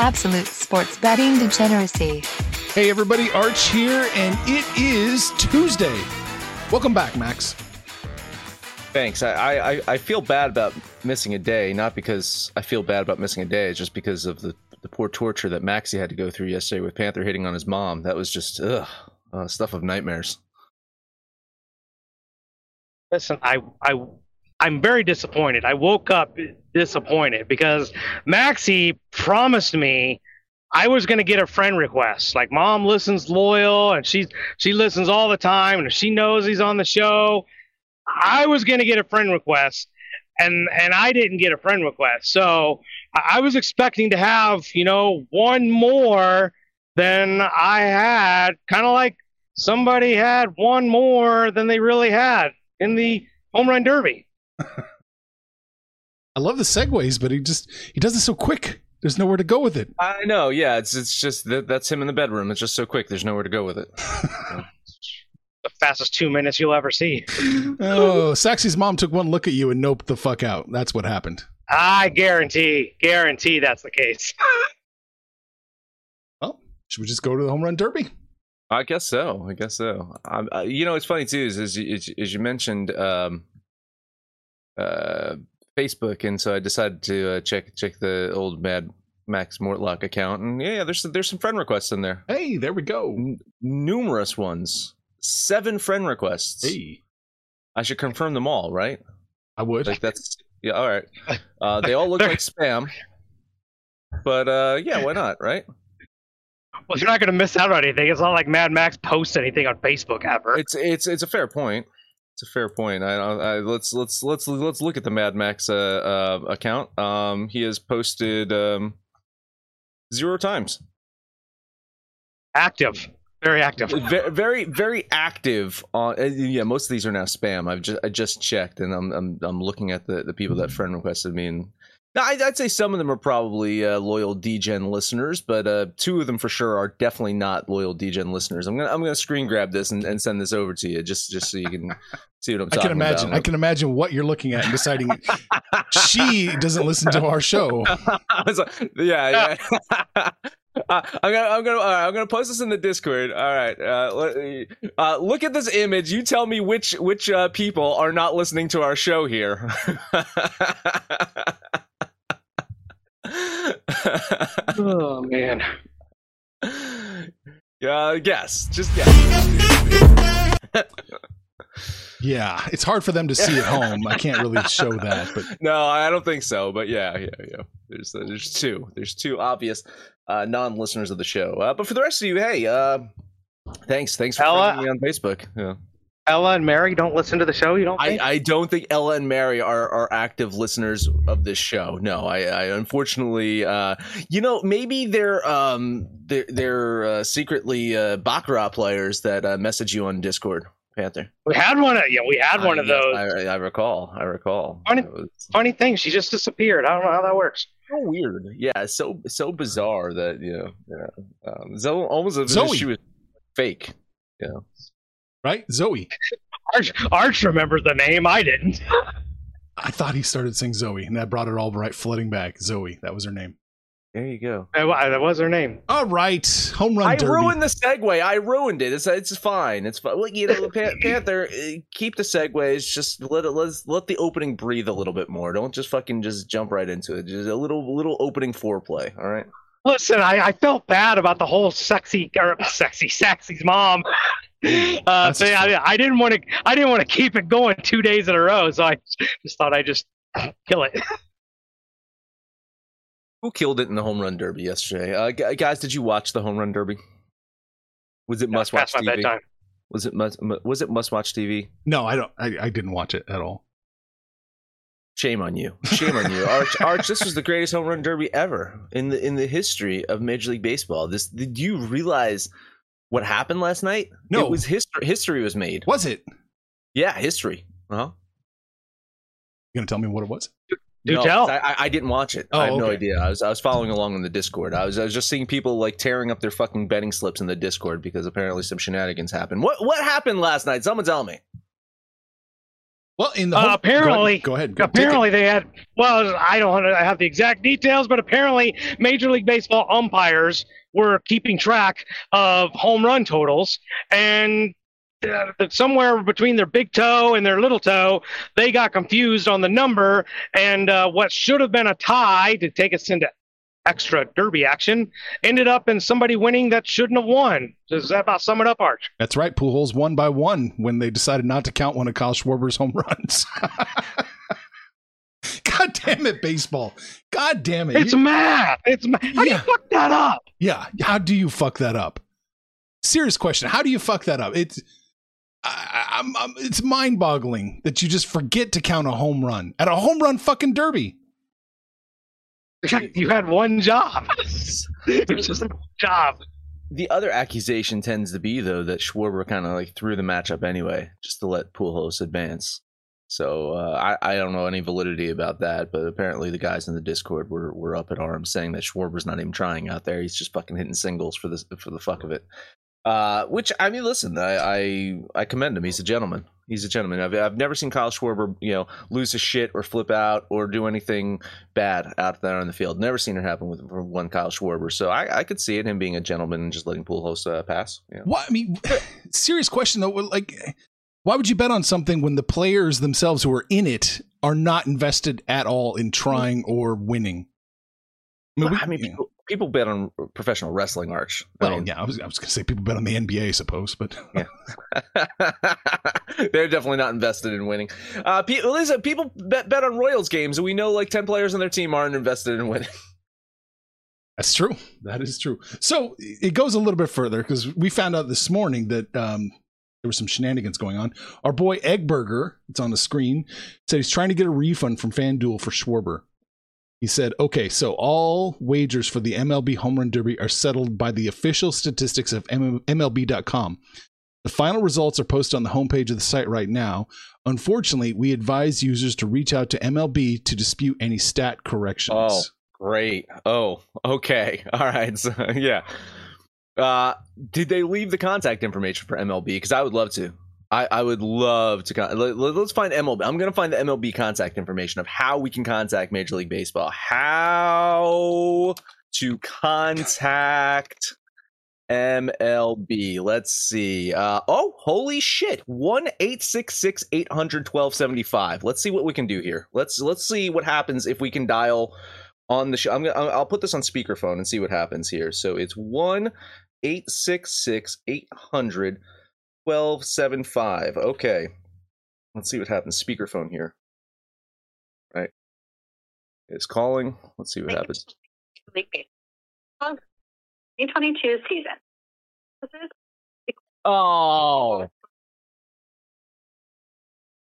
Absolute sports betting degeneracy. Hey everybody, Arch here, and it is Tuesday. Welcome back, Max. Thanks. I, I, I feel bad about missing a day, not because I feel bad about missing a day, it's just because of the, the poor torture that Maxie had to go through yesterday with Panther hitting on his mom. That was just ugh, uh, stuff of nightmares. Listen, I I I'm very disappointed. I woke up disappointed because Maxie promised me I was going to get a friend request. Like mom listens loyal and she's she listens all the time and she knows he's on the show, I was going to get a friend request and and I didn't get a friend request. So I was expecting to have, you know, one more than I had, kind of like somebody had one more than they really had in the home run derby. I love the segues, but he just he does it so quick. There's nowhere to go with it. I know. Yeah, it's it's just that that's him in the bedroom. It's just so quick. There's nowhere to go with it. the fastest two minutes you'll ever see. oh, Saxy's mom took one look at you and noped the fuck out. That's what happened. I guarantee, guarantee that's the case. well, should we just go to the home run derby? I guess so. I guess so. Um, uh, you know, it's funny too. Is as, as, as you mentioned, um, uh, Facebook, and so I decided to uh, check check the old Mad Max Mortlock account, and yeah, there's there's some friend requests in there. Hey, there we go. N- numerous ones. Seven friend requests. Hey, I should confirm them all, right? I would. Like that's yeah. All right. Uh, they all look like spam, but uh, yeah, why not, right? Well, you're not going to miss out on anything. It's not like Mad Max posts anything on Facebook ever. It's it's it's a fair point. It's a fair point. I, I, let's let's let's let's look at the Mad Max uh, uh, account. Um, he has posted um, zero times. Active, very active, very very, very active. On uh, yeah, most of these are now spam. I've just I just checked, and I'm I'm I'm looking at the the people that friend requested me, and I'd say some of them are probably uh, loyal Degen listeners, but uh, two of them for sure are definitely not loyal Degen listeners. I'm gonna I'm gonna screen grab this and, and send this over to you just just so you can see what I'm talking I can imagine. About. I can imagine what you're looking at and deciding she doesn't listen to our show. like, yeah, yeah. Uh, I'm gonna, I'm gonna, I'm gonna post this in the Discord. All right, uh, uh, look at this image. You tell me which, which uh, people are not listening to our show here. oh man. Yeah, guess. Just guess. Yeah, it's hard for them to see at home. I can't really show that, but no, I don't think so. But yeah, yeah, yeah. There's uh, there's two. There's two obvious uh, non-listeners of the show. Uh, but for the rest of you, hey, uh, thanks, thanks for Ella, me on Facebook. Yeah. Ella and Mary don't listen to the show. You don't? I, I, don't think Ella and Mary are, are active listeners of this show. No, I, I unfortunately, uh, you know, maybe they're um they're they're uh, secretly uh, baccarat players that uh, message you on Discord. Panther. We had one. Of, yeah, we had one of those. I, I, recall. I recall. Funny, was, funny thing. She just disappeared. I don't know how that works. So weird. Yeah, so so bizarre that you know, you know um, so almost as Zoe. she was fake. Yeah. You know? right? Zoe. Arch, Arch remembers the name. I didn't. I thought he started saying Zoe, and that brought it all right flooding back. Zoe, that was her name. There you go. That was her name. All right, home run I derby. ruined the segue. I ruined it. It's it's fine. It's fine. Well, you know, Panther, uh, keep the segues. Just let it let let the opening breathe a little bit more. Don't just fucking just jump right into it. Just a little little opening foreplay. All right. Listen, I, I felt bad about the whole sexy or sexy sexy's mom. Uh, That's thing. I, I didn't want to. I didn't want to keep it going two days in a row, so I just thought I'd just kill it. Who killed it in the home run derby yesterday? Uh, gu- guys, did you watch the home run derby? Was it must watch TV? bedtime. Was it must was it must watch TV? no, I don't. I, I didn't watch it at all. Shame on you. Shame on you. Arch, Arch, this was the greatest home run derby ever in the in the history of Major League Baseball. This did you realize what happened last night? No. It was history history was made. Was it? Yeah, history. Uh-huh. You gonna tell me what it was? Do no, tell. 'cause I, I- I didn't watch it. Oh, I have no idea. I was I was following along in the Discord. I was I was just seeing people like tearing up their fucking betting slips in the Discord because apparently some shenanigans happened. What what happened last night? Someone tell me. Well, in the Uh, home- apparently- go ahead. Go ahead. Take it. apparently they had well i don't have the exact details but apparently major league baseball umpires were keeping track of home run totals and that somewhere between their big toe and their little toe they got confused on the number and uh, what should have been a tie to take us into extra derby action ended up in somebody winning that shouldn't have won does that about sum it up arch That's right. Pujols won by one when they decided not to count one of Kyle Schwarber's home runs. God damn it, baseball! God damn it! it's You- math it's math how do you fuck that up yeah. How do you fuck that up? Serious question. How do you fuck that up? It's I, I- I'm, I'm, it's mind-boggling that you just forget to count a home run at a home run fucking derby. you had one job. it's just one job. The other accusation tends to be though that Schwarber kind of like threw the matchup anyway, just to let Pujols advance. So uh, I I don't know any validity about that, but apparently the guys in the Discord were were up at arms saying that Schwarber's not even trying out there; he's just fucking hitting singles for the for the fuck of it. Uh, which I mean, listen, I, I I commend him. He's a gentleman. He's a gentleman. I've I've never seen Kyle Schwarber, you know, lose his shit or flip out or do anything bad out there on the field. Never seen it happen with one Kyle Schwarber. So I, I could see it him being a gentleman and just letting Pujols uh, pass. Yeah. What I mean, serious question though. Like, why would you bet on something when the players themselves who are in it are not invested at all in trying or winning? I Well, we- I mean, people, people bet on professional wrestling, Arch. I Well, mean, yeah, I was, I was going to say people bet on the NBA, I suppose, but they're definitely not invested in winning. Uh, listen, people bet, bet on Royals games, and we know like ten players on their team aren't invested in winning. that's true. That is true. So it goes a little bit further because we found out this morning that um, there was some shenanigans going on. Our boy Eggburger, it's on the screen, said he's trying to get a refund from FanDuel for Schwarber. He said, okay, so all wagers for the MLB Home Run Derby are settled by the official statistics of MLB.com. The final results are posted on the homepage of the site right now. Unfortunately, we advise users to reach out to MLB to dispute any stat corrections. Oh. Great. Oh, okay. All right. So, yeah. Uh, did they leave the contact information for MLB? Because I would love to. I, I would love to. Con- let, let- let's find MLB. I'm to find the MLB contact information of how we can contact Major League Baseball. How to contact MLB. Let's see. Uh, oh, holy shit. 1 866 800 1275. Let's see what we can do here. Let's let's see what happens if we can dial on the show. I'm gonna I'll put this on speakerphone and see what happens here. So it's 1 866 800 1275. Okay. Let's see what happens. Speakerphone here. Right. It's calling. Let's see what happens. League Baseball 2022 season. This is Oh.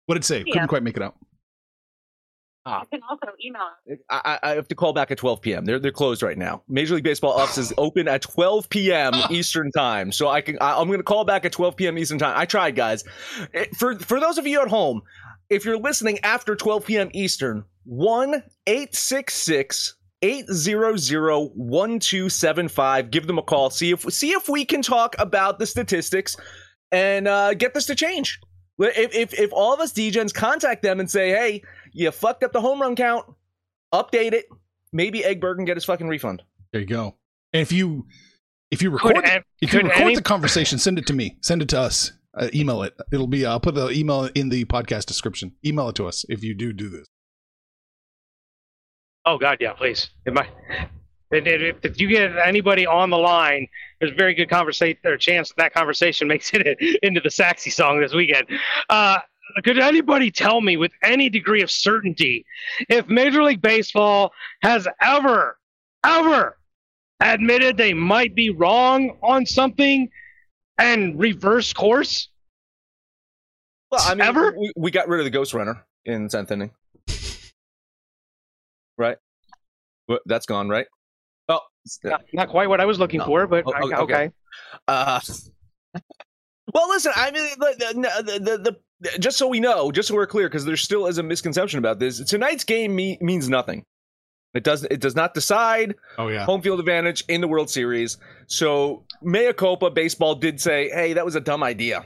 What did it say? Yeah. Couldn't quite make it out. You can also email us. I, I I have to call back at 12 p.m. They're they're closed right now. Major League Baseball office is open at 12 p.m. Eastern time, so I can I, I'm going to call back at 12 p.m. Eastern time. I tried, guys. Eh, For for those of you at home, if you're listening after 12 p.m. Eastern, one eight six six. 800-1275 give them a call see if see if we can talk about the statistics and uh, get this to change if, if if all of us DJs contact them and say hey you fucked up the home run count update it maybe Eggberg can get his fucking refund. There you go. And if you if you record Could an- if you record any- the conversation, send it to me. Send it to us. Uh, email it. It'll be. I'll put the email in the podcast description. Email it to us if you do do this. Oh God, yeah, please. If, my, if, if, if you get anybody on the line, there's a very good conversation or chance that conversation makes it into the Saxy song this weekend. Uh, could anybody tell me with any degree of certainty if Major League Baseball has ever, ever admitted they might be wrong on something and reverse course? Well, I mean, Ever? We, we got rid of the Ghost Runner in tenth inning, right? Well, That's gone, right? Oh, Not, not quite what I was looking No. for, but Oh, I- okay. okay. Uh, well, listen. I mean, the, the, the, the, just so we know, just so we're clear, because there still is a misconception about this. Tonight's game me, means nothing. It does. It does not decide Oh yeah. home field advantage in the World Series. So mea culpa. Baseball did say, "Hey, that was a dumb idea."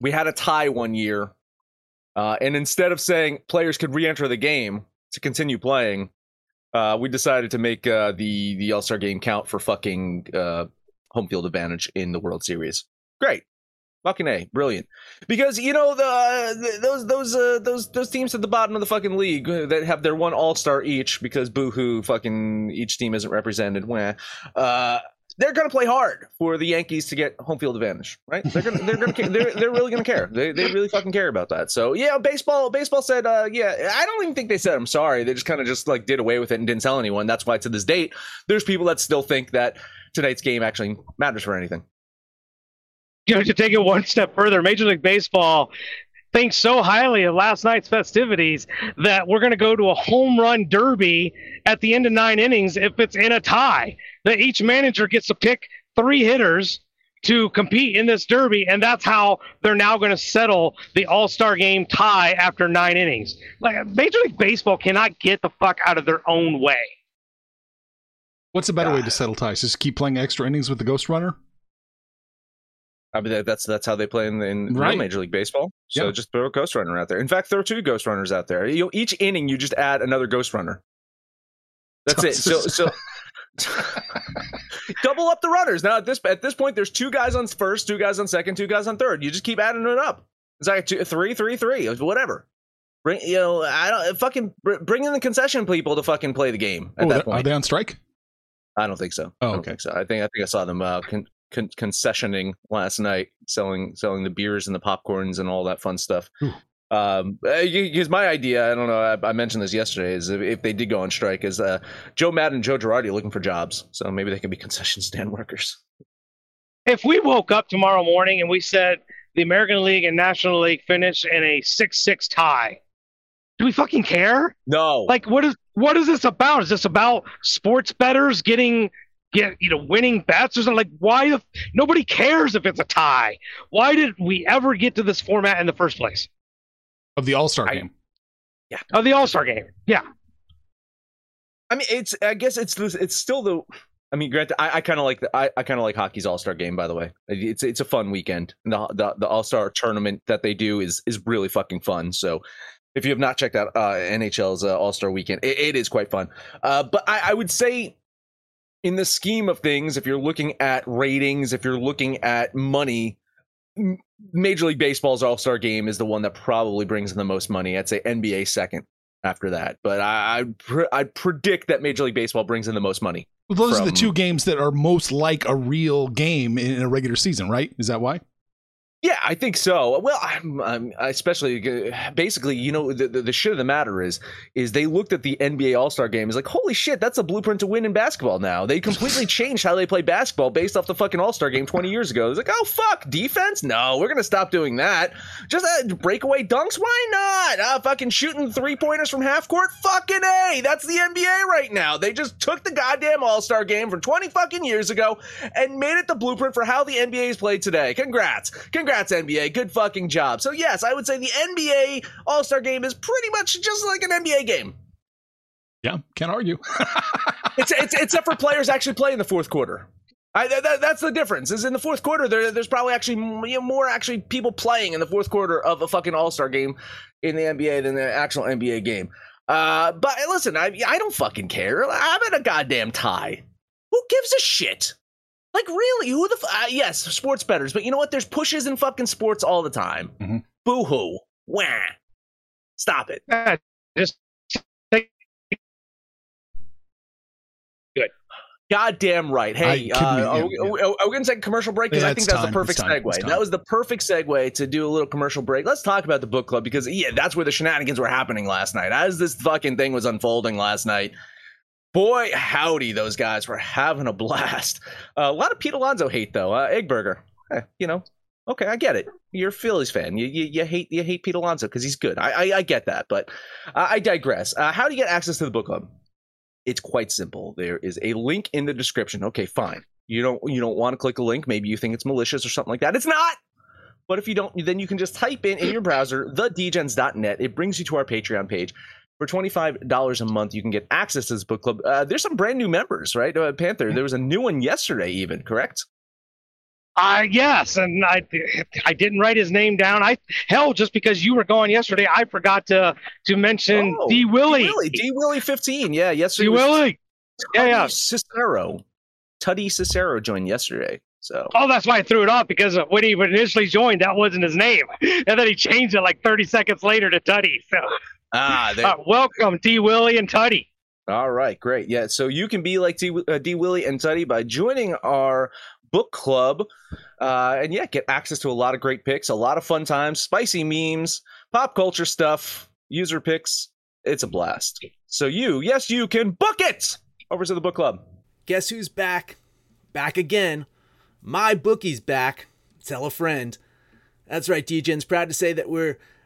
We had a tie one year, uh, and instead of saying players could re-enter the game to continue playing, uh, we decided to make uh, the the All Star game count for fucking uh, home field advantage in the World Series. Great. Fucking a, brilliant. Because you know the, those those uh, those those teams at the bottom of the fucking league uh, that have their one All Star each because boohoo, fucking each team isn't represented. Wah. Uh, they're gonna play hard for the Yankees to get home field advantage, right? They're gonna they're gonna they're, they're really gonna care. They they really fucking care about that. So yeah, baseball baseball said uh, yeah. I don't even think they said I'm sorry. They just kind of just like did away with it and didn't tell anyone. That's why to this date, there's people that still think that tonight's game actually matters for anything. You know, to take it one step further, Major League Baseball thinks so highly of last night's festivities that we're going to go to a home run derby at the end of nine innings if it's in a tie. That each manager gets to pick three hitters to compete in this derby, and that's how they're now going to settle the All Star game tie after nine innings. Like Major League Baseball cannot get the fuck out of their own way. What's a better way to settle ties? Just keep playing extra innings with the Ghost Runner. I mean, that's that's how they play in, in real Right. Major League Baseball. So Yeah. just throw a Ghost Runner out there. In fact, there are two Ghost Runners out there. You know, each inning you just add another Ghost Runner. That's it. So so double up the runners. Now at this at this point, there's two guys on first, two guys on second, two guys on third. You just keep adding it up. It's like two, three, three, three, whatever. Bring you know, I don't fucking bring in the concession people to fucking play the game at Oh, that are they on strike? I don't think so. Oh, I okay. think so. I think I think I saw them uh, con- con- concessioning last night, selling selling the beers and the popcorns and all that fun stuff. Ooh. Um, because my idea, I don't know, I, I mentioned this yesterday, is if, if they did go on strike, is uh, Joe Maddon and Joe Girardi are looking for jobs, so maybe they can be concession stand workers. if we woke up tomorrow morning and we said the American League and National League finish in a six-six tie, do we fucking care? No, Like, what is what is this about? Is this about sports betters getting get you know winning bets or something? Like, why the nobody cares if it's a tie? Why did we ever get to this format in the first place Of the All Star I- game. Yeah of the All Star game? Yeah, I mean, it's. I guess it's. It's still the. I mean, granted, I, I kind of like the. I, I kind of like hockey's All Star Game. By the way, it's it's a fun weekend. And the the, the All Star tournament that they do is is really fucking fun. So, if you have not checked out uh, NHL's uh, All Star Weekend, it, it is quite fun. Uh, but I, I would say, in the scheme of things, if you're looking at ratings, if you're looking at money. Major League Baseball's All Star Game is the one that probably brings in the most money. I'd say NBA second after that, but I I, pre- I predict that Major League Baseball brings in the most money. Well, those are the two games that are most like a real game in a regular season, right? Is that why? Yeah, I think so. Well, I'm, I'm especially uh, basically, you know, the, the the shit of the matter is, is they looked at the NBA All Star Game. Is like, holy shit, that's a blueprint to win in basketball. Now they completely changed how they play basketball based off the fucking All Star Game 20 years ago. It's like, oh fuck, defense? No, we're gonna stop doing that. Just uh, breakaway dunks? Why not? Uh, fucking shooting three pointers from half court? Fucking a, that's the NBA right now. They just took the goddamn All Star Game from 20 fucking years ago and made it the blueprint for how the NBA is played today. Congrats. Congrats, NBA. Good fucking job. So, yes, I would say the NBA All Star game is pretty much just like an NBA game. Yeah, can't argue. It's, it's, except for players actually play in the fourth quarter. I, that, that- that's the difference. Is in the fourth quarter, there, there's probably actually you know, more actually people playing in the fourth quarter of a fucking All Star game in the NBA than the actual NBA game. Uh, but listen, I I don't fucking care. I'm in a goddamn tie. Who gives a shit? Like really? Who the? F- uh, yes, sports betters. But you know what? There's pushes in fucking sports all the time. Mhm. Boo hoo. Wah. Stop it. Yeah, just take Goddamn right. Hey, I uh, couldn't- are, we, are, are we going to take a commercial break? Because Yeah, I think that's time, the perfect it's segue. That was the perfect segue to do a little commercial break. Let's talk about the book club because, yeah, that's where the shenanigans were happening last night. As this fucking thing was unfolding last night, boy, howdy, those guys were having a blast. Uh, a lot of Pete Alonso hate, though. Uh, Eggburger, eh, you know, okay, I get it. You're a Phillies fan. You, you, you hate you hate Pete Alonso because he's good. I, I, I get that, but uh, I digress. Uh, how do you get access to the book club? It's quite simple. There is a link in the description. Okay, fine. You don't you don't want to click a link. Maybe you think it's malicious or something like that. It's not. But if you don't, then you can just type in in your browser thedegens.net. It brings you to our Patreon page. For twenty five dollars a month, you can get access to this book club. Uh, there's some brand new members, right? Uh, Panther. There was a new one yesterday, even correct? Uh, yes, and I I didn't write his name down. I hell, just because you were gone yesterday, I forgot to to mention Oh, D Willie. D Willie fifteen. Yeah, yesterday. D Willie. Yeah, yeah. Cicero. Tuddy Cicero joined yesterday. So Oh, that's why I threw it off because when he initially joined, that wasn't his name, and then he changed it like 30 seconds later to Tuddy. So, ah, there, uh, welcome D Willie and Tuddy. All right, great. Yeah, so you can be like D, uh, D Willie and Tuddy by joining our book club, uh, and yeah, get access to a lot of great picks, a lot of fun times, spicy memes, pop culture stuff, user picks. It's a blast. So you, yes, you can book it over to the book club. Guess who's back? Back again. My bookie's back. Tell a friend. That's right, DJ's proud to say that we're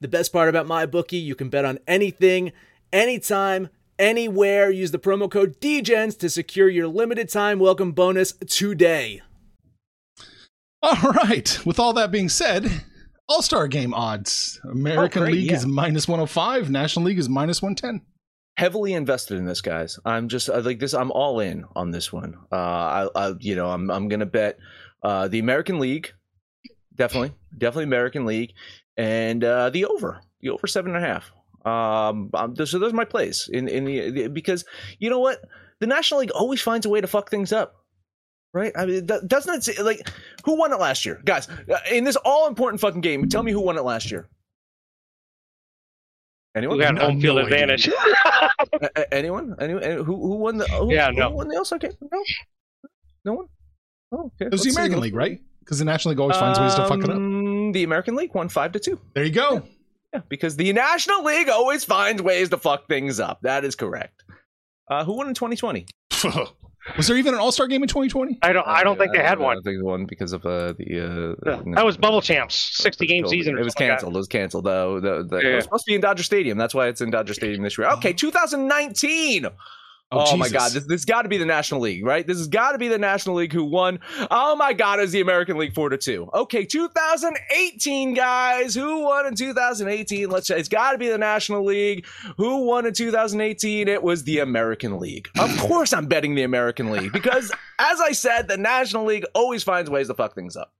The best part about my bookie, you can bet on anything, anytime, anywhere. Use the promo code DEGENS to secure your limited time welcome bonus today. All right. With all that being said, All Star Game odds. American Oh, great, League yeah. is minus 105. National League is minus 110. heavily invested in this, guys. I'm just like this. I'm all in on this one. Uh, I, I you know, I'm I'm gonna bet uh, the American League, definitely, definitely American League, and uh, the over, the over seven and a half. Um, um so those are my plays in in the, the because you know what, the National League always finds a way to fuck things up. Right? I mean, do- doesn't it? Say, like, who won it last year, guys? uh, In this all important fucking game, tell me who won it last year. Anyone? We got No, home field no advantage. A- a- anyone? Anyone? Who who won the? Who, Yeah, who no. won the All Star game? No, no one. Oh, okay. It was Let's the see. American League, right? Because the National League always finds ways to fuck it up. The American League won five to two. There you go. Yeah, because the National League always finds ways to fuck things up. That is correct. Uh, who won in 2020? was there even an All Star game in 2020? I don't. I don't think they had I one. don't think they won because of uh, the. Uh, Yeah, That was Bubble Champs, sixty game season. It was something like canceled. It was canceled. though. The, the, Yeah. It was supposed to be in Dodger Stadium. That's why it's in Dodger Stadium this year. Okay, 2019. Oh, Oh, my God! This this got to be the National League, right? This has got to be the National League who won. Oh my God! Is the American League four to two? Okay, 2018, guys. Who won in 2018? Let's. Say it's got to be the National League. Who won in 2018? It was the American League. Of course, I'm betting the American League because, as I said, the National League always finds ways to fuck things up.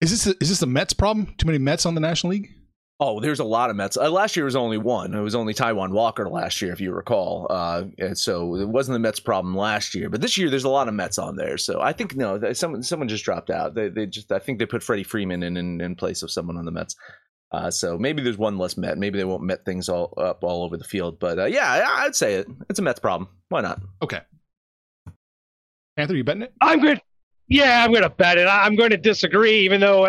Is this a, is this a Mets problem? Too many Mets on the National League? Oh, there's a lot of Mets. Uh, last year was only one. It was only Taijuan Walker last year, if you recall. Uh, and so it wasn't the Mets problem last year, but this year there's a lot of Mets on there. So I think no, someone someone just dropped out. They they just I think they put Freddie Freeman in in, in place of someone on the Mets. Uh, so maybe there's one less Met. Maybe they won't Met things all up all over the field. But uh, yeah, I- I'd say it. It's a Mets problem. Why not? Okay. Panther, you betting it? I'm good. Yeah, I'm going to bet it. I- I'm going to disagree, even though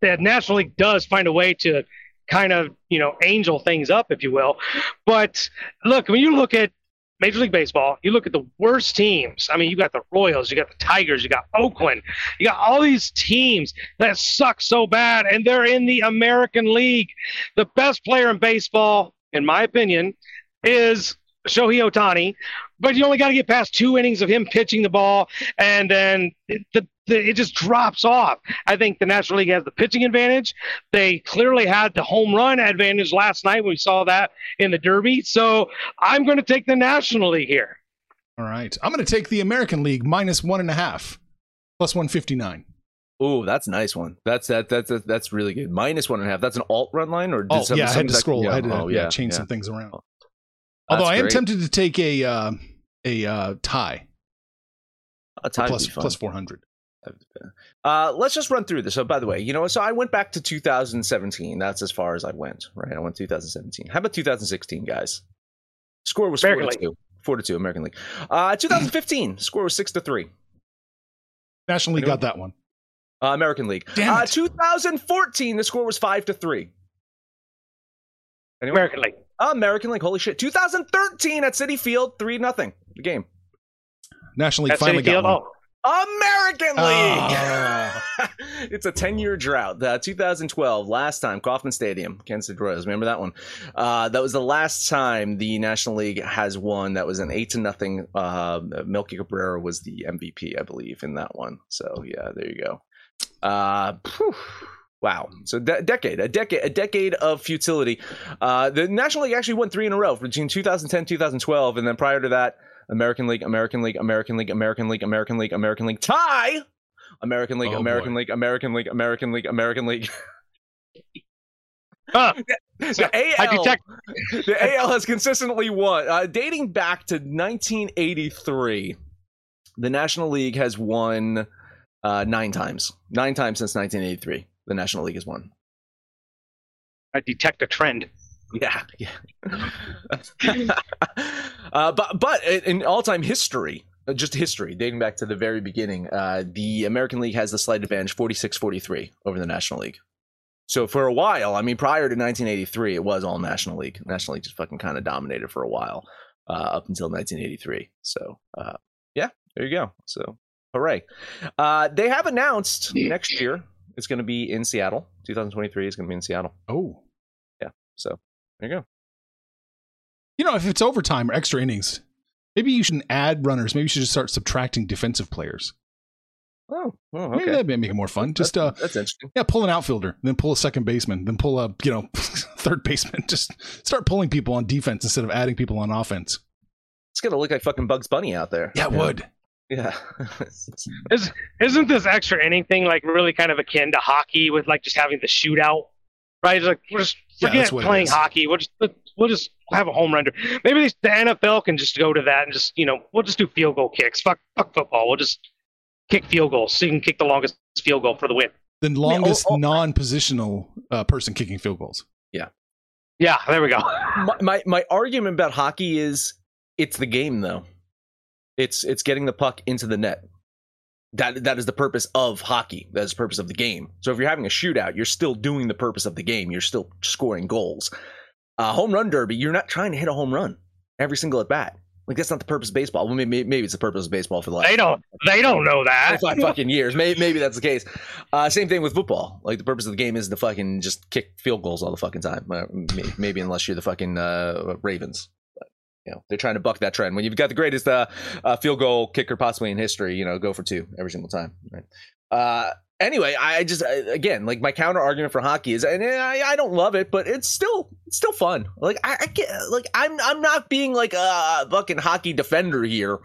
the National League does find a way to kind of, you know, angel things up, if you will. But look, when you look at Major League Baseball, you look at the worst teams. I mean, you got the Royals, you got the Tigers, you got Oakland, you got all these teams that suck so bad, and they're in the American League. The best player in baseball, in my opinion, is Shohei Ohtani, but you only got to get past two innings of him pitching the ball, and then it, the, the, it just drops off. I think the National League has the pitching advantage. They clearly had the home run advantage last night. We saw that in the Derby. So I'm going to take the National League here. All right. I'm going to take the American League minus one and a half, plus 159. Oh, that's a nice one. That's that that's that's really good. Minus one and a half. That's an alt run line, or did Oh, some- yeah, I some had to that- scroll. Yeah. I had to oh, yeah, yeah, change yeah. some things around. That's Although I am great. tempted to take a uh, a uh, tie A tie would plus be fun. plus 400. Uh, let's just run through this. So, by the way, you know, so I went back to 2017. That's as far as I went, right? I went 2017. How about 2016, guys? Score was American four to two. Four to two, American League. Uh, 2015, score was six to three. National League got that one. Uh, American League. Damn uh, it. 2014, the score was five to three. Anyone? American League. American League. Holy shit. 2013 at Citi Field, three nothing. The game. National League That's finally City got Field. one. Oh, American League. Ah. it's a 10 year drought. Uh, 2012, last time, Kauffman Stadium, Kansas City Royals. Remember that one? Uh, that was the last time the National League has won. That was an 8 to nothing. Uh, Melky Cabrera was the MVP, I believe, in that one. So, yeah, there you go. Uh, phew. Wow. So de- decade, a decade, a decade of futility. Uh, the National League actually won three in a row between 2010, 2012, and then prior to that, American League, American League, American League, American League, American League, American League, tie. American League, Oh, American boy. League, American League, American League, American League. Huh. The I AL, the AL has consistently won, uh, dating back to 1983. The National League has won uh, nine times, nine times since 1983. The National League has won. I detect a trend. Yeah, yeah. uh, but but in all-time history, uh, just history dating back to the very beginning, uh, the American League has the slight advantage 46-43 over the National League. So for a while, I mean, prior to 1983, it was all National League. National League just fucking kind of dominated for a while, uh, up until 1983. So uh, yeah, there you go. So hooray! Uh, they have announced next year it's going to be in Seattle. 2023 is going to be in Seattle. Oh. Yeah. So there you go. You know, if it's overtime or extra innings, maybe you shouldn't add runners. Maybe you should just start subtracting defensive players. Oh, oh Maybe okay. that'd make it more fun. Just uh, That's interesting. yeah, pull an outfielder, then pull a second baseman, then pull a you know third baseman. Just start pulling people on defense instead of adding people on offense. It's gonna look like fucking Bugs Bunny out there. Yeah, it would. Yeah. Is, isn't this extra anything like really kind of akin to hockey with like just having the shootout? Right? It's like we're just Yeah, forget that's what it playing hockey. We'll just we'll just have a home run. Maybe they, the NFL can just go to that and just you know we'll just do field goal kicks. Fuck fuck football. We'll just kick field goals so you can kick the longest field goal for the win. The longest oh, oh. non-positional uh, person kicking field goals. Yeah. Yeah, there we go. my, my my argument about hockey is it's the game though. It's it's getting the puck into the net. That that is the purpose of hockey. That is the purpose of the game. So if you're having a shootout, you're still doing the purpose of the game. You're still scoring goals. Uh, home run derby, you're not trying to hit a home run every single at bat. Like that's not the purpose of baseball. Well, maybe, maybe it's the purpose of baseball for the last They don't they don't know that. five fucking years. Maybe, maybe that's the case. Uh, same thing with football. Like the purpose of the game is to fucking just kick field goals all the fucking time. Uh, may- maybe unless you're the fucking uh, Ravens. You know, they're trying to buck that trend. When you've got the greatest uh, uh, field goal kicker possibly in history, you know, go for two every single time. Right. Uh, anyway, I just I- again like my counter argument for hockey is, and I, I don't love it, but it's still it's still fun. Like I, I get like I'm I'm not being like a fucking hockey defender here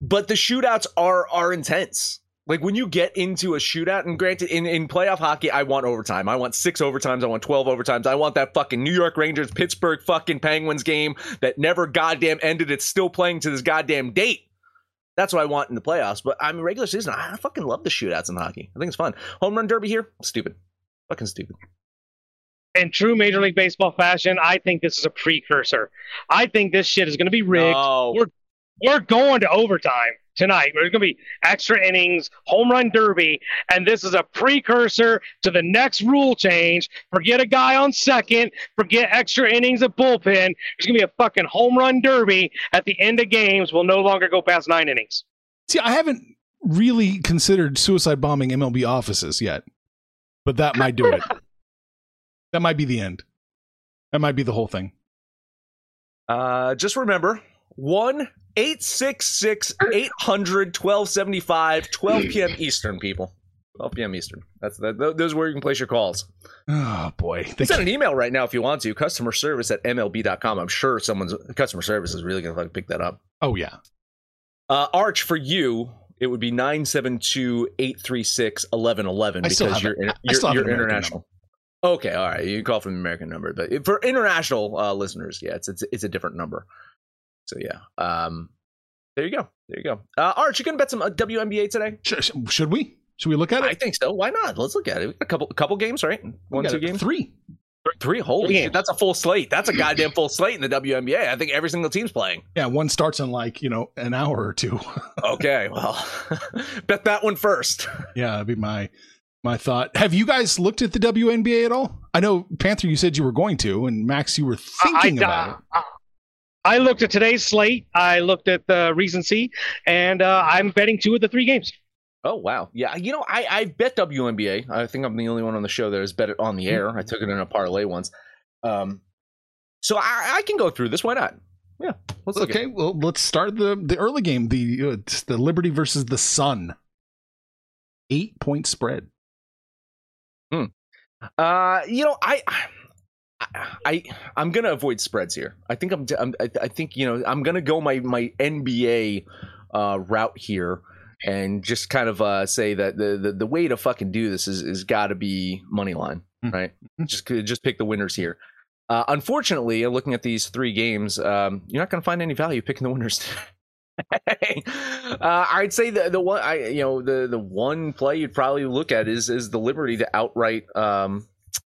but the shootouts are are intense. Like when you get into a shootout, and granted, in, in playoff hockey, I want overtime. I want six overtimes. I want 12 overtimes. I want that fucking New York Rangers, Pittsburgh fucking Penguins game that never goddamn ended. It's still playing to this goddamn date. That's what I want in the playoffs. But I'm mean, regular season, I fucking love the shootouts in hockey. I think it's fun. Home run derby here, stupid. Fucking stupid. in true Major League Baseball fashion, I think this is a precursor. I think this shit is going to be rigged. No. We're we're going to overtime tonight. There's going to be extra innings, home run derby, and this is a precursor to the next rule change. Forget a guy on second, forget extra innings of bullpen. There's going to be a fucking home run derby at the end of games. We'll no longer go past nine innings. See, I haven't really considered suicide bombing MLB offices yet, but that might do it. that might be the end. That might be the whole thing. Uh, just remember one 866 800 1275 12 p.m. Eastern, people. 12 p.m. Eastern. That's that. Those are where you can place your calls. Oh boy! You send an email right now if you want to. Customer service at MLB.com. I'm sure someone's customer service is really going to pick that up. Oh yeah. Uh, Arch for you, it would be 972 836 1111 because you're in, you're, you're international. Okay, all right. You can call from the American number, but for international uh, listeners, yeah, it's, it's it's a different number. So yeah, um, there you go, there you go. Uh, Arch, you gonna bet some uh, WNBA today? Should, should we? Should we look at it? I think so. Why not? Let's look at it. A couple a couple games, right? One, two games, three. Three. Holy shit, that's a full slate. That's a goddamn full slate in the WNBA. I think every single team's playing. Yeah, one starts in like you know an hour or two. okay, well, bet that one first. Yeah, that'd be my my thought. Have you guys looked at the WNBA at all? I know Panther, you said you were going to, and Max, you were thinking I, about it. I looked at today's slate. I looked at the recency, and uh, I'm betting two of the three games. Oh wow, yeah. You know, I I bet WNBA. I think I'm the only one on the show that has bet it on the air. I took it in a parlay once. Um, so I, I can go through this. Why not? Yeah. Let's okay. Well, let's start the the early game. The uh, the Liberty versus the Sun. Eight point spread. Hmm. Uh, you know, I. I I'm gonna avoid spreads here. I think I'm, I'm I think you know I'm gonna go my my NBA uh, route here and just kind of uh, say that the, the the way to fucking do this is is got to be money line, right? Mm-hmm. Just just pick the winners here. Uh, unfortunately, looking at these three games, um, you're not going to find any value picking the winners. uh, I'd say the the one I you know the the one play you'd probably look at is is the Liberty to outright um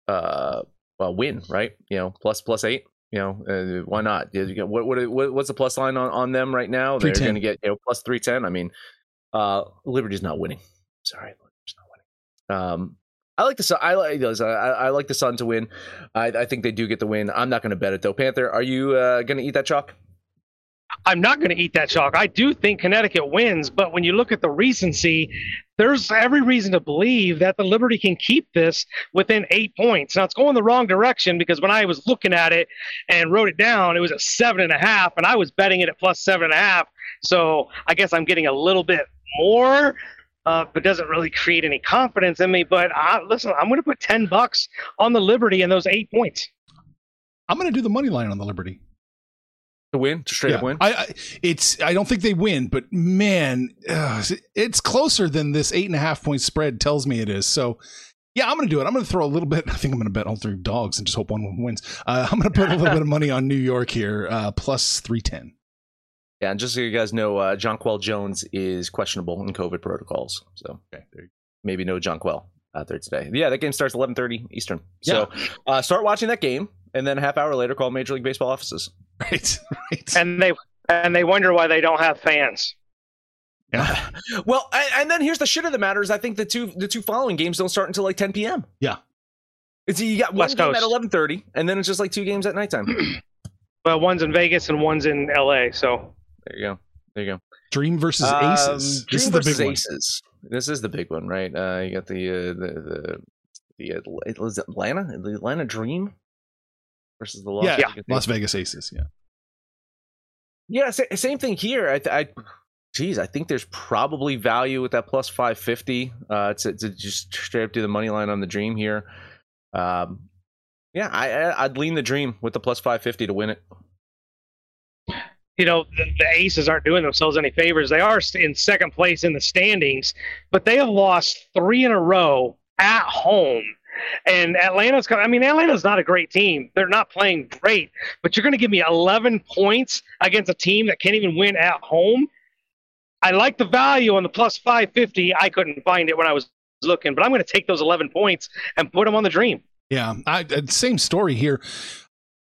uh well, win right you know plus plus eight you know uh, why not what, what what's the plus line on, on them right now they're going to get you know plus 310 I mean uh Liberty's not winning sorry Liberty's not winning um I like the Sun. I like those. I, I like the Sun to win. I, I think they do get the win. I'm not going to bet it though. Panther, are you uh, going to eat that chalk? I'm not going to eat that chalk. I do think Connecticut wins, but when you look at the recency, there's every reason to believe that the Liberty can keep this within eight points. Now it's going the wrong direction because when I was looking at it and wrote it down, it was at seven and a half, and I was betting it at plus seven and a half. So I guess I'm getting a little bit more. Uh, but doesn't really create any confidence in me. But uh, listen, I'm going to put ten bucks on the Liberty and those eight points. I'm going to do the money line on the Liberty to win, to straight yeah. up win. I, I, it's I don't think they win, but man, ugh, it's closer than this eight and a half point spread tells me it is. So. Yeah, I'm going to do it. I'm going to throw a little bit. I think I'm going to bet all three dogs and just hope one wins. Uh, I'm going to put a little bit of money on New York here, uh, plus 310. Yeah, and just so you guys know, uh, Jonquel Jones is questionable in COVID protocols. So okay, maybe no Jonquel out there today. Yeah, that game starts 11:30 Eastern. So yeah. uh, start watching that game, and then a half hour later, call Major League Baseball offices. Right, right. And they and they wonder why they don't have fans. Yeah. well, and, and then here's the shit of the matter is I think the two the two following games don't start until like 10 p.m. Yeah. It's you got one West game Coast. at 11:30, and then it's just like two games at nighttime. well, one's in Vegas and one's in L.A. So there you go. There you go. Dream versus Um, Aces. Dream this is the versus big one. This is the big one, right? Uh, you got the uh, the the the Atl- was it Atlanta the Atlanta Dream versus the Las Yeah, Vegas Las Vegas Aces. Yeah. Yeah, sa- same thing here. I, th- I, geez, I think there's probably value with that plus five fifty. Uh, to, to just straight up do the money line on the Dream here. Um, yeah, I, I I'd lean the Dream with the plus five fifty to win it. you know the, the Aces aren't doing themselves any favors. They are in second place in the standings, but they have lost three in a row at home. And Atlanta's, I mean, Atlanta's not a great team. They're not playing great, but you're going to give me 11 points against a team that can't even win at home. I like the value on the plus 550. I couldn't find it when I was looking, but I'm going to take those 11 points and put them on the dream. Yeah, I, uh, same story here.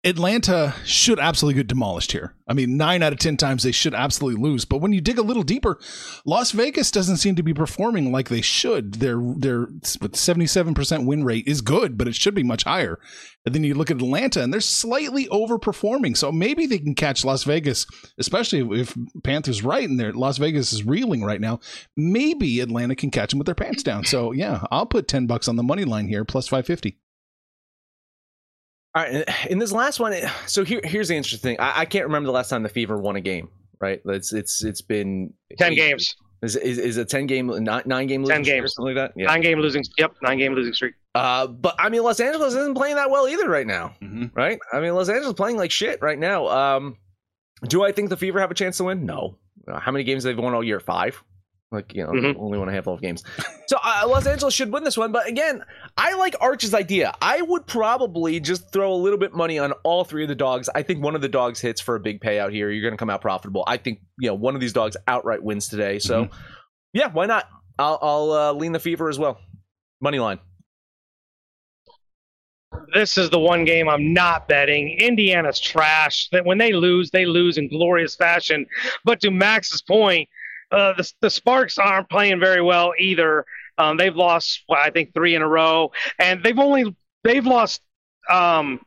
Atlanta should absolutely get demolished here. I mean, nine out of 10 times they should absolutely lose. But when you dig a little deeper, Las Vegas doesn't seem to be performing like they should. Their, their 77% win rate is good, but it should be much higher. And then you look at Atlanta and they're slightly overperforming. So maybe they can catch Las Vegas, especially if Panthers right and there. Las Vegas is reeling right now. Maybe Atlanta can catch them with their pants down. So yeah, I'll put 10 bucks on the money line here, plus 550. All right, in this last one, so here, here's the interesting thing. I, I, can't remember the last time the Fever won a game. Right? It's it's it's been ten eight, games. Is, is is a ten game nine, nine game losing ten games or something like that? Yeah. Nine game losing. Yep, nine game losing streak. Uh, but I mean, Los Angeles isn't playing that well either right now, mm-hmm. right? I mean, Los Angeles playing like shit right now. Um, do I think the Fever have a chance to win? No. How many games have they've won all year? Five like you know mm-hmm. only won a handful of games so uh, los angeles should win this one but again i like arch's idea i would probably just throw a little bit money on all three of the dogs i think one of the dogs hits for a big payout here you're going to come out profitable i think you know one of these dogs outright wins today so mm-hmm. yeah why not i'll, I'll uh, lean the fever as well money line this is the one game I'm not betting. Indiana's trash. That when they lose, they lose in glorious fashion. But to Max's point, uh, the, the Sparks aren't playing very well either. Um, they've lost, well, I think, three in a row, and they've only they've lost um,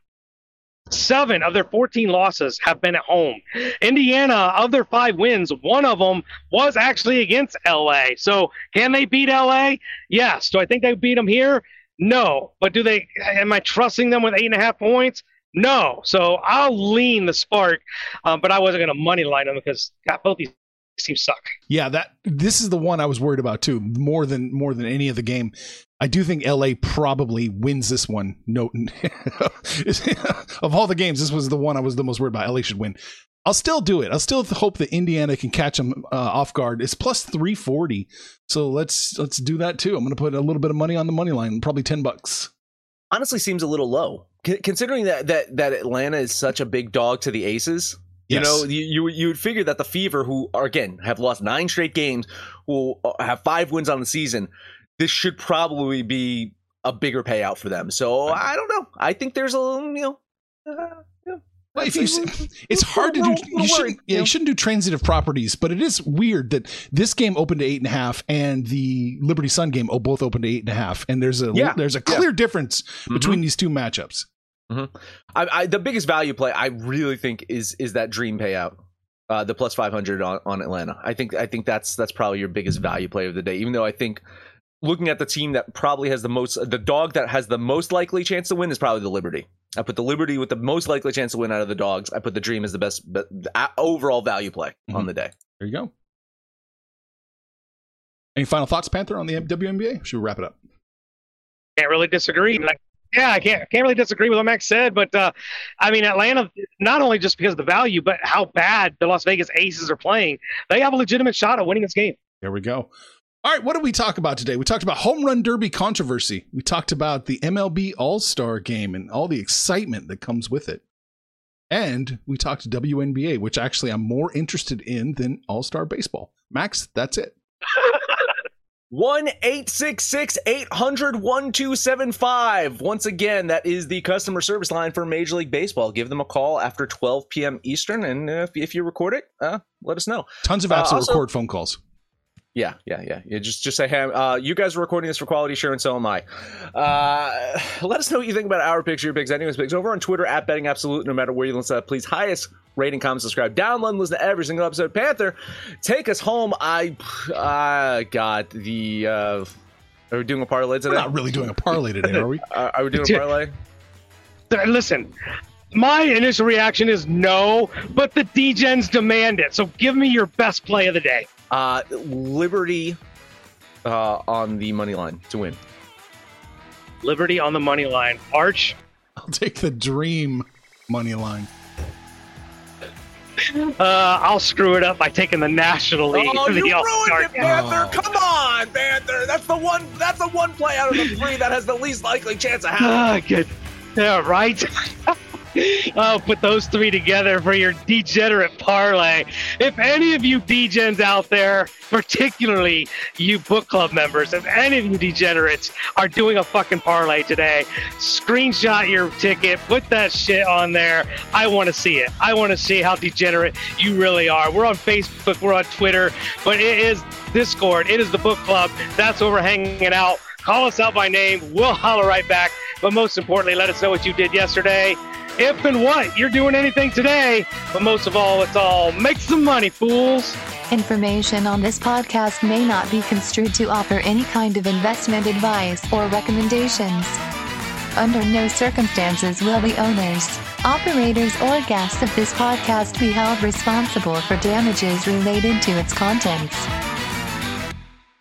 seven of their 14 losses have been at home. Indiana, of their five wins, one of them was actually against LA. So can they beat LA? Yes. Do I think they beat them here? No. But do they? Am I trusting them with eight and a half points? No. So I'll lean the Spark, um, but I wasn't going to money line them because got both these teams suck. Yeah, that this is the one I was worried about too, more than more than any of the game. I do think LA probably wins this one. No, of all the games, this was the one I was the most worried about. LA should win. I'll still do it. I'll still hope that Indiana can catch them uh, off guard. It's plus three forty, so let's let's do that too. I'm going to put a little bit of money on the money line, probably ten bucks. Honestly, seems a little low considering that that that Atlanta is such a big dog to the Aces. You yes. know, you, you you would figure that the Fever, who are again have lost nine straight games, will uh, have five wins on the season. This should probably be a bigger payout for them. So I don't know. I think there's a little, you know. Uh, well, if you, it's hard to do. You shouldn't, yeah, you shouldn't do transitive properties, but it is weird that this game opened to eight and a half, and the Liberty Sun game oh, both opened to eight and a half, and there's a yeah. there's a clear yeah. difference mm-hmm. between these two matchups. Mm-hmm. I, I, the biggest value play I really think is is that dream payout, uh, the plus five hundred on, on Atlanta. I think I think that's that's probably your biggest value play of the day. Even though I think looking at the team that probably has the most, the dog that has the most likely chance to win is probably the Liberty. I put the Liberty with the most likely chance to win out of the dogs. I put the Dream as the best but overall value play mm-hmm. on the day. There you go. Any final thoughts, Panther, on the WNBA? Should we wrap it up? Can't really disagree. Like yeah, I can't can't really disagree with what Max said, but uh, I mean Atlanta not only just because of the value, but how bad the Las Vegas Aces are playing, they have a legitimate shot at winning this game. There we go. All right, what did we talk about today? We talked about home run derby controversy. We talked about the MLB All Star game and all the excitement that comes with it. And we talked WNBA, which actually I'm more interested in than All Star Baseball. Max, that's it. 1 800 1275. Once again, that is the customer service line for Major League Baseball. Give them a call after 12 p.m. Eastern, and if, if you record it, uh, let us know. Tons of apps uh, also, record phone calls. Yeah, yeah, yeah. You just just say, hey, uh, you guys are recording this for quality assurance, so am I. Uh, let us know what you think about our picks, your picks, anyone's picks over on Twitter at Betting Absolute. No matter where you listen, please highest rating, comment, subscribe, download, and listen to every single episode. Panther, take us home. I I got the. Uh, are we doing a parlay today? We're not really doing a parlay today, are we? are, are we doing a parlay? Listen, my initial reaction is no, but the Degens demand it. So give me your best play of the day. Uh, Liberty uh, on the money line to win. Liberty on the money line. Arch. I'll take the dream money line. Uh, I'll screw it up by taking the National League. Oh, you ruined it, Panther! Oh. Come on, Panther! That's the one. That's the one play out of the three that has the least likely chance of happening. Ah, good. Yeah, right. Oh, put those three together for your degenerate parlay. If any of you degens out there, particularly you book club members, if any of you degenerates are doing a fucking parlay today, screenshot your ticket, put that shit on there. I want to see it. I want to see how degenerate you really are. We're on Facebook, we're on Twitter, but it is Discord, it is the book club. That's where we're hanging out. Call us out by name. We'll holler right back. But most importantly, let us know what you did yesterday. If and what you're doing anything today. But most of all, it's all make some money, fools. Information on this podcast may not be construed to offer any kind of investment advice or recommendations. Under no circumstances will the owners, operators, or guests of this podcast be held responsible for damages related to its contents.